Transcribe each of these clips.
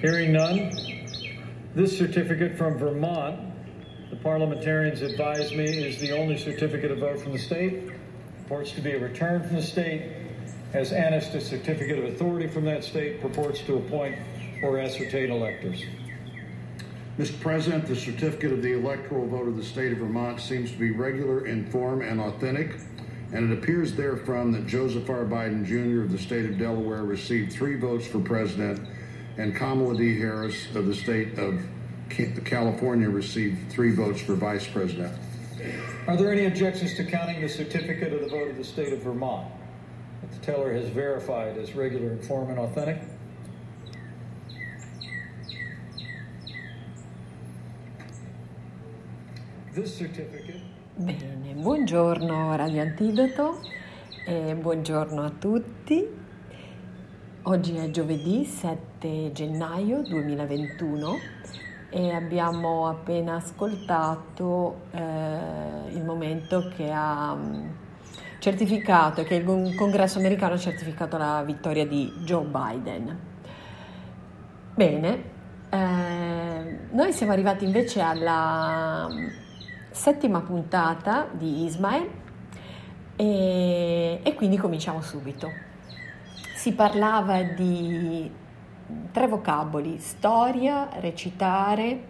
Hearing none, this certificate from Vermont, the parliamentarians advise me, is the only certificate of vote from the state. Purports to be a return from the state, has annexed a certificate of authority from that state, purports to appoint or ascertain electors. Mr. President, the certificate of the electoral vote of the state of Vermont seems to be regular in form and authentic, and it appears therefrom that Joseph R. Biden Jr. of the state of Delaware received three votes for president, and Kamala D. Harris of the state of California received three votes for vice president. Are there any objections to counting the certificate of the vote of the state of Vermont that the teller has verified as regular in form and authentic? This certificate... Bene, buongiorno Radio Antidoto e buongiorno a tutti. Oggi è giovedì 7 gennaio 2021 e abbiamo appena ascoltato eh, il momento che ha mm, certificato, che il congresso americano ha certificato la vittoria di Joe Biden. Bene, eh, noi siamo arrivati invece alla settima puntata di Ismael e, e quindi cominciamo subito. Si parlava di tre vocaboli, storia, recitare,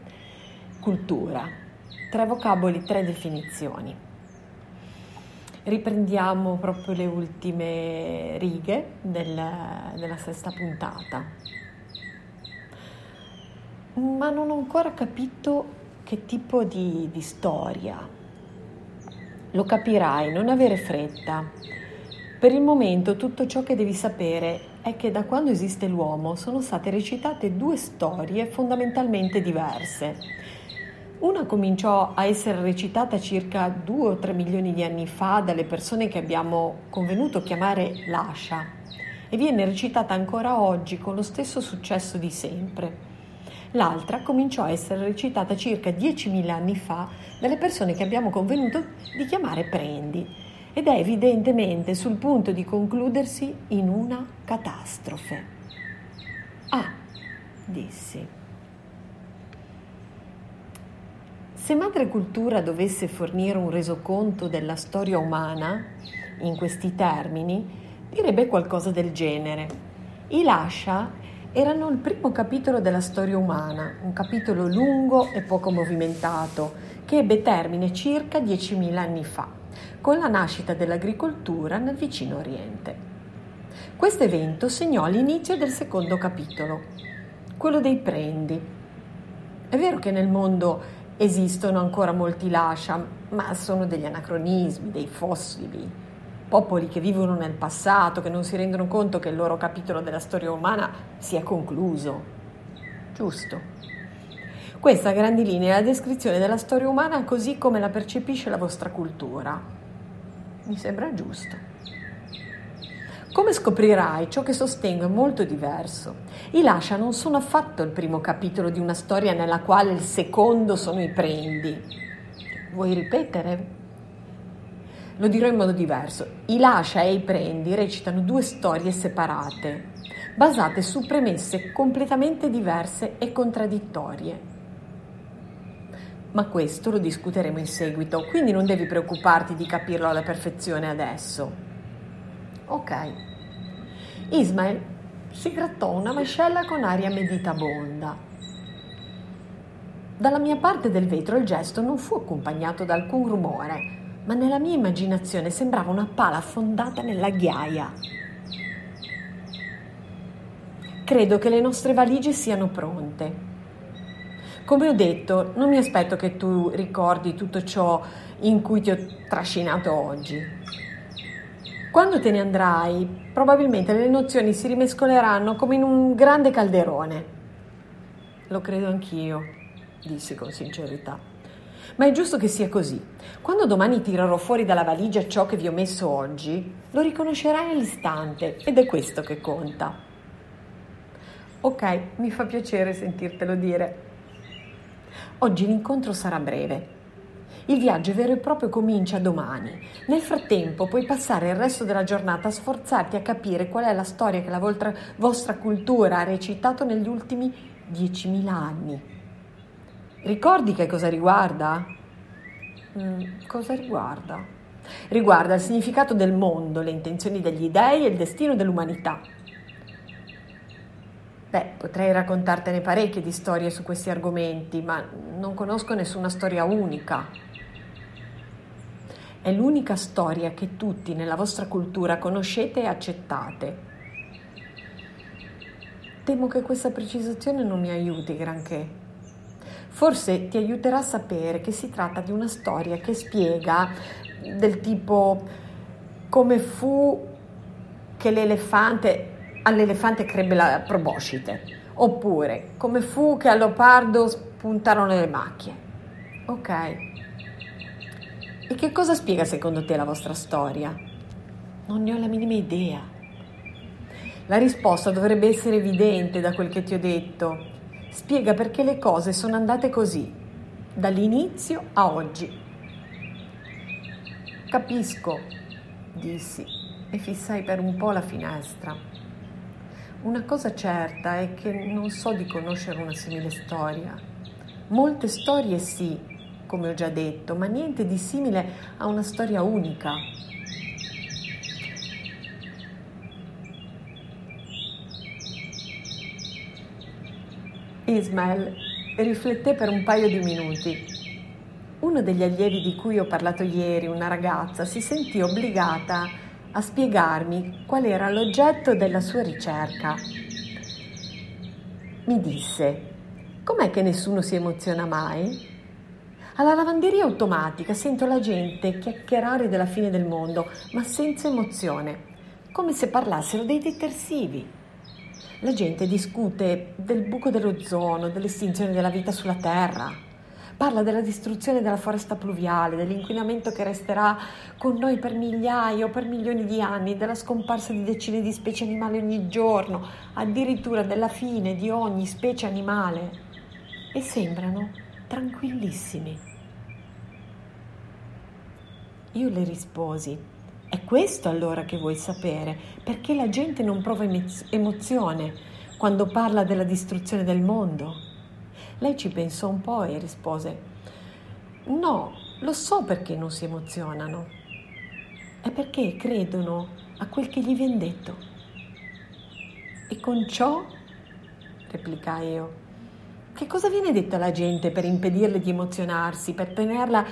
cultura. Tre vocaboli, tre definizioni. Riprendiamo proprio le ultime righe del, della sesta puntata. Ma non ho ancora capito che tipo di, di storia. Lo capirai, non avere fretta. Per il momento tutto ciò che devi sapere è che da quando esiste l'uomo sono state recitate due storie fondamentalmente diverse. Una cominciò a essere recitata circa 2 o 3 milioni di anni fa dalle persone che abbiamo convenuto chiamare Lascia e viene recitata ancora oggi con lo stesso successo di sempre. L'altra cominciò a essere recitata circa 10.000 anni fa dalle persone che abbiamo convenuto di chiamare prendi ed è evidentemente sul punto di concludersi in una catastrofe. Ah, dissi. Se Madre Cultura dovesse fornire un resoconto della storia umana in questi termini, direbbe qualcosa del genere. I lascia erano il primo capitolo della storia umana, un capitolo lungo e poco movimentato, che ebbe termine circa 10.000 anni fa, con la nascita dell'agricoltura nel vicino Oriente. Questo evento segnò l'inizio del secondo capitolo, quello dei prendi. È vero che nel mondo esistono ancora molti lascia, ma sono degli anacronismi, dei fossili, popoli che vivono nel passato, che non si rendono conto che il loro capitolo della storia umana si è concluso. Giusto. Questa a grandi linee è la descrizione della storia umana così come la percepisce la vostra cultura. Mi sembra giusto. Come scoprirai, ciò che sostengo è molto diverso. I Lascia non sono affatto il primo capitolo di una storia nella quale il secondo sono i prendi. Vuoi ripetere? Lo dirò in modo diverso. I lascia e i prendi recitano due storie separate, basate su premesse completamente diverse e contraddittorie. Ma questo lo discuteremo in seguito, quindi non devi preoccuparti di capirlo alla perfezione adesso. Ok. Ismael si grattò una mascella con aria meditabonda. Dalla mia parte del vetro il gesto non fu accompagnato da alcun rumore ma nella mia immaginazione sembrava una pala affondata nella ghiaia. Credo che le nostre valigie siano pronte. Come ho detto, non mi aspetto che tu ricordi tutto ciò in cui ti ho trascinato oggi. Quando te ne andrai, probabilmente le nozioni si rimescoleranno come in un grande calderone. Lo credo anch'io, disse con sincerità. Ma è giusto che sia così. Quando domani tirerò fuori dalla valigia ciò che vi ho messo oggi, lo riconoscerai all'istante ed è questo che conta. Ok, mi fa piacere sentirtelo dire. Oggi l'incontro sarà breve. Il viaggio vero e proprio comincia domani. Nel frattempo puoi passare il resto della giornata a sforzarti a capire qual è la storia che la vostra, vostra cultura ha recitato negli ultimi 10.000 anni. Ricordi che cosa riguarda? Mm, cosa riguarda? Riguarda il significato del mondo, le intenzioni degli dei e il destino dell'umanità. Beh, potrei raccontartene parecchie di storie su questi argomenti, ma non conosco nessuna storia unica. È l'unica storia che tutti nella vostra cultura conoscete e accettate. Temo che questa precisazione non mi aiuti granché. Forse ti aiuterà a sapere che si tratta di una storia che spiega del tipo come fu che l'elefante all'elefante crebbe la proboscite, oppure come fu che al leopardo spuntarono le macchie. Ok. E che cosa spiega secondo te la vostra storia? Non ne ho la minima idea. La risposta dovrebbe essere evidente da quel che ti ho detto. Spiega perché le cose sono andate così, dall'inizio a oggi. Capisco, dissi e fissai per un po' la finestra. Una cosa certa è che non so di conoscere una simile storia. Molte storie sì, come ho già detto, ma niente di simile a una storia unica. Ismael rifletté per un paio di minuti. Uno degli allievi di cui ho parlato ieri, una ragazza, si sentì obbligata a spiegarmi qual era l'oggetto della sua ricerca. Mi disse, com'è che nessuno si emoziona mai? Alla lavanderia automatica sento la gente chiacchierare della fine del mondo, ma senza emozione, come se parlassero dei detersivi. La gente discute del buco dell'ozono, dell'estinzione della vita sulla Terra. Parla della distruzione della foresta pluviale, dell'inquinamento che resterà con noi per migliaia o per milioni di anni, della scomparsa di decine di specie animali ogni giorno, addirittura della fine di ogni specie animale. E sembrano tranquillissimi. Io le risposi, è questo allora che vuoi sapere, perché la gente non prova emozione quando parla della distruzione del mondo? Lei ci pensò un po' e rispose, no, lo so perché non si emozionano, è perché credono a quel che gli viene detto. E con ciò, replicai io, che cosa viene detto alla gente per impedirle di emozionarsi, per tenerla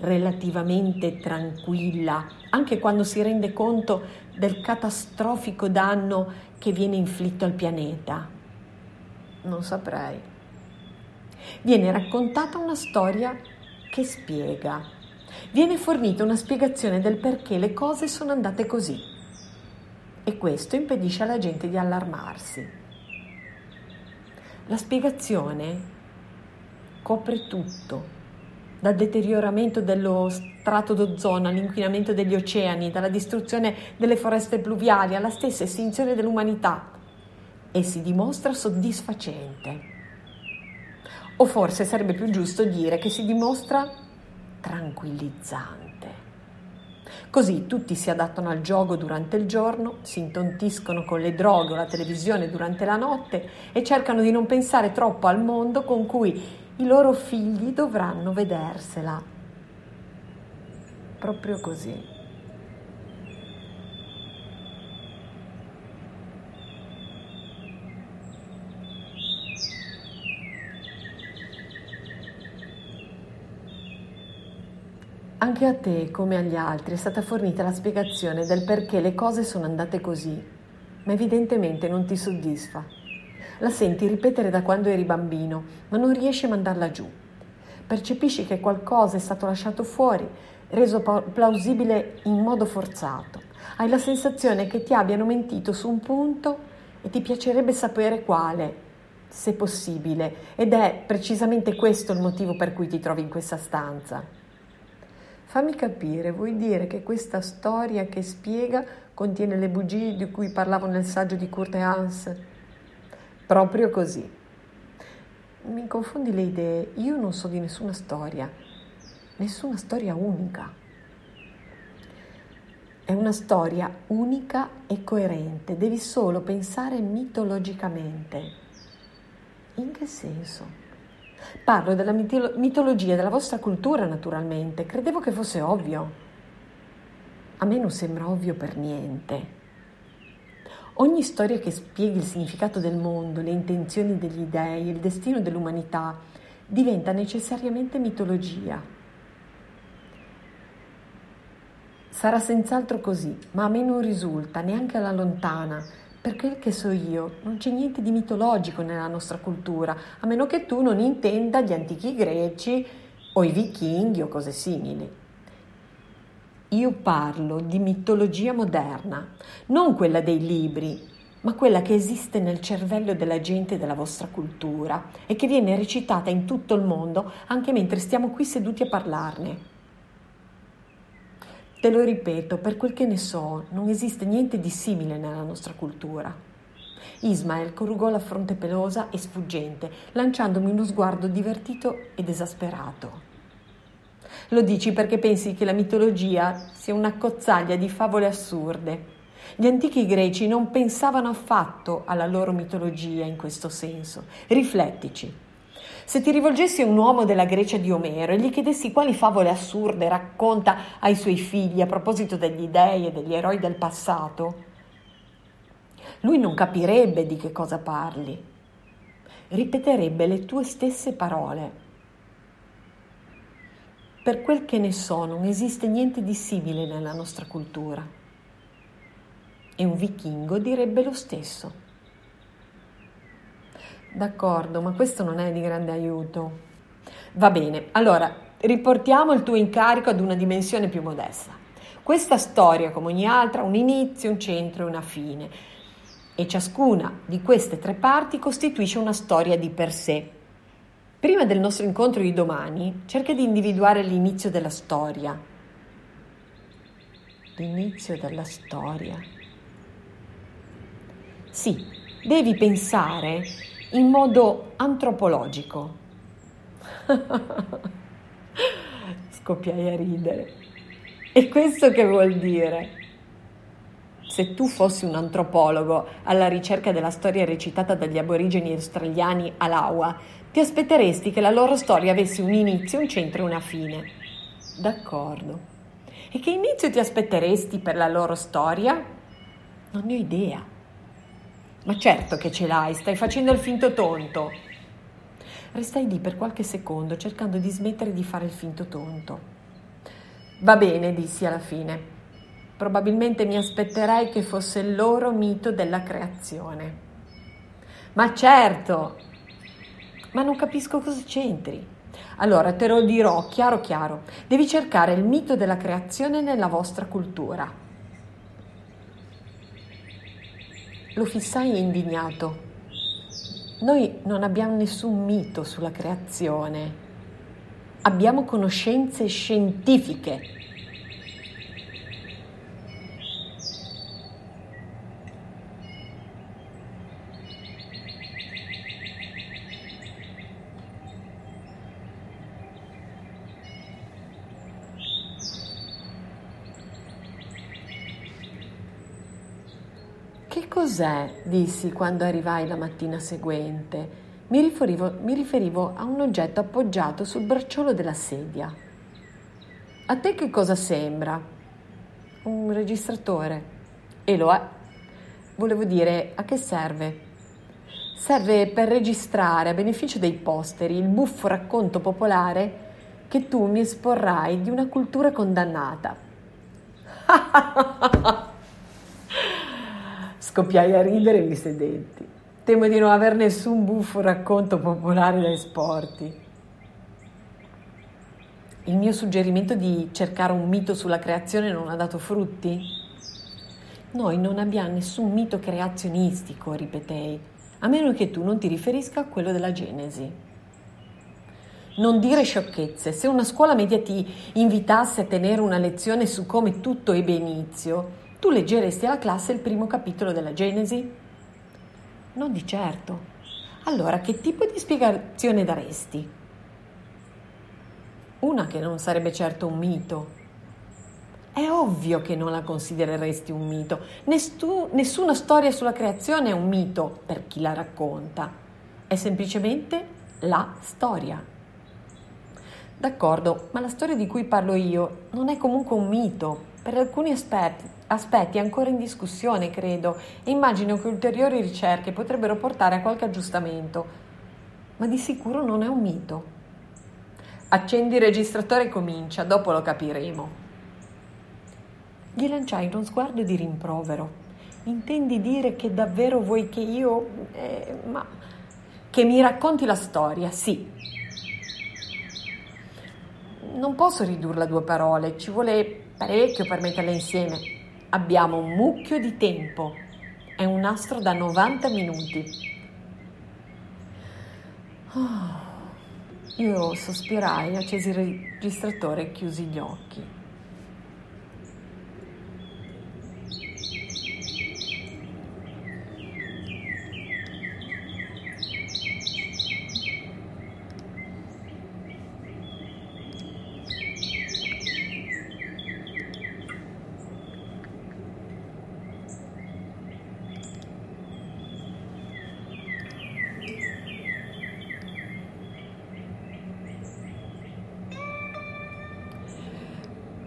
relativamente tranquilla, anche quando si rende conto del catastrofico danno che viene inflitto al pianeta? Non saprei. Viene raccontata una storia che spiega. Viene fornita una spiegazione del perché le cose sono andate così. E questo impedisce alla gente di allarmarsi. La spiegazione copre tutto dal deterioramento dello strato d'ozono all'inquinamento degli oceani, dalla distruzione delle foreste pluviali alla stessa estinzione dell'umanità e si dimostra soddisfacente. O forse sarebbe più giusto dire che si dimostra tranquillizzante. Così tutti si adattano al gioco durante il giorno, si intontiscono con le droghe o la televisione durante la notte e cercano di non pensare troppo al mondo con cui i loro figli dovranno vedersela. Proprio così. Anche a te, come agli altri, è stata fornita la spiegazione del perché le cose sono andate così, ma evidentemente non ti soddisfa. La senti ripetere da quando eri bambino, ma non riesci a mandarla giù. Percepisci che qualcosa è stato lasciato fuori, reso plausibile in modo forzato. Hai la sensazione che ti abbiano mentito su un punto e ti piacerebbe sapere quale, se possibile, ed è precisamente questo il motivo per cui ti trovi in questa stanza. Fammi capire, vuoi dire che questa storia che spiega contiene le bugie di cui parlavo nel saggio di Kurt Hans? Proprio così. Mi confondi le idee, io non so di nessuna storia, nessuna storia unica. È una storia unica e coerente, devi solo pensare mitologicamente. In che senso? Parlo della mitologia della vostra cultura, naturalmente. Credevo che fosse ovvio. A me non sembra ovvio per niente. Ogni storia che spieghi il significato del mondo, le intenzioni degli dei, il destino dell'umanità, diventa necessariamente mitologia. Sarà senz'altro così, ma a me non risulta, neanche alla lontana, per quel che so io, non c'è niente di mitologico nella nostra cultura, a meno che tu non intenda gli antichi greci o i vichinghi o cose simili. Io parlo di mitologia moderna, non quella dei libri, ma quella che esiste nel cervello della gente della vostra cultura e che viene recitata in tutto il mondo anche mentre stiamo qui seduti a parlarne. Te lo ripeto, per quel che ne so, non esiste niente di simile nella nostra cultura. Ismael corrugò la fronte pelosa e sfuggente, lanciandomi uno sguardo divertito ed esasperato. Lo dici perché pensi che la mitologia sia una cozzaglia di favole assurde. Gli antichi greci non pensavano affatto alla loro mitologia in questo senso. Riflettici. Se ti rivolgessi a un uomo della Grecia di Omero e gli chiedessi quali favole assurde racconta ai suoi figli a proposito degli dei e degli eroi del passato, lui non capirebbe di che cosa parli. Ripeterebbe le tue stesse parole per quel che ne so, non esiste niente di simile nella nostra cultura. E un vichingo direbbe lo stesso. D'accordo, ma questo non è di grande aiuto. Va bene, allora riportiamo il tuo incarico ad una dimensione più modesta. Questa storia, come ogni altra, ha un inizio, un centro e una fine. E ciascuna di queste tre parti costituisce una storia di per sé, Prima del nostro incontro di domani, cerca di individuare l'inizio della storia. L'inizio della storia. Sì, devi pensare in modo antropologico. Scoppiai a ridere. E questo che vuol dire? Se tu fossi un antropologo alla ricerca della storia recitata dagli aborigeni australiani a Laua, ti aspetteresti che la loro storia avesse un inizio, un centro e una fine. D'accordo. E che inizio ti aspetteresti per la loro storia? Non ne ho idea. Ma certo che ce l'hai, stai facendo il finto tonto. Restai lì per qualche secondo cercando di smettere di fare il finto tonto. Va bene, dissi alla fine. Probabilmente mi aspetterei che fosse il loro mito della creazione. Ma certo, ma non capisco cosa c'entri. Allora te lo dirò chiaro chiaro, devi cercare il mito della creazione nella vostra cultura. Lo fissai indignato. Noi non abbiamo nessun mito sulla creazione, abbiamo conoscenze scientifiche cos'è? dissi quando arrivai la mattina seguente. Mi riferivo, mi riferivo a un oggetto appoggiato sul bracciolo della sedia. A te che cosa sembra? Un registratore. E lo è. Volevo dire, a che serve? Serve per registrare a beneficio dei posteri il buffo racconto popolare che tu mi esporrai di una cultura condannata. Scoppiai a ridere e mi sedetti. Temo di non aver nessun buffo racconto popolare da esporti. Il mio suggerimento di cercare un mito sulla creazione non ha dato frutti? Noi non abbiamo nessun mito creazionistico, ripetei, a meno che tu non ti riferisca a quello della Genesi. Non dire sciocchezze. Se una scuola media ti invitasse a tenere una lezione su come tutto ebbe inizio, tu leggeresti alla classe il primo capitolo della Genesi? Non di certo. Allora, che tipo di spiegazione daresti? Una che non sarebbe certo un mito. È ovvio che non la considereresti un mito. Nessu- nessuna storia sulla creazione è un mito per chi la racconta. è semplicemente la storia. D'accordo, ma la storia di cui parlo io non è comunque un mito. Per alcuni aspetti, aspetti ancora in discussione, credo, e immagino che ulteriori ricerche potrebbero portare a qualche aggiustamento. Ma di sicuro non è un mito. Accendi il registratore e comincia, dopo lo capiremo. Gli lanciai uno sguardo di rimprovero. Intendi dire che davvero vuoi che io... Eh, ma... che mi racconti la storia, sì. Non posso ridurla a due parole, ci vuole parecchio per metterla insieme. Abbiamo un mucchio di tempo. È un nastro da 90 minuti. Oh. Io sospirai, accesi il registratore e chiusi gli occhi.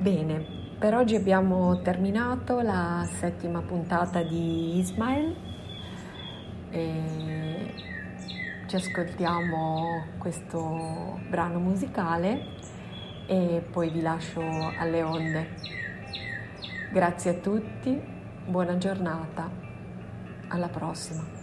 Bene, per oggi abbiamo terminato la settima puntata di Ismail. E ci ascoltiamo questo brano musicale e poi vi lascio alle onde. Grazie a tutti, buona giornata, alla prossima.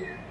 Yeah.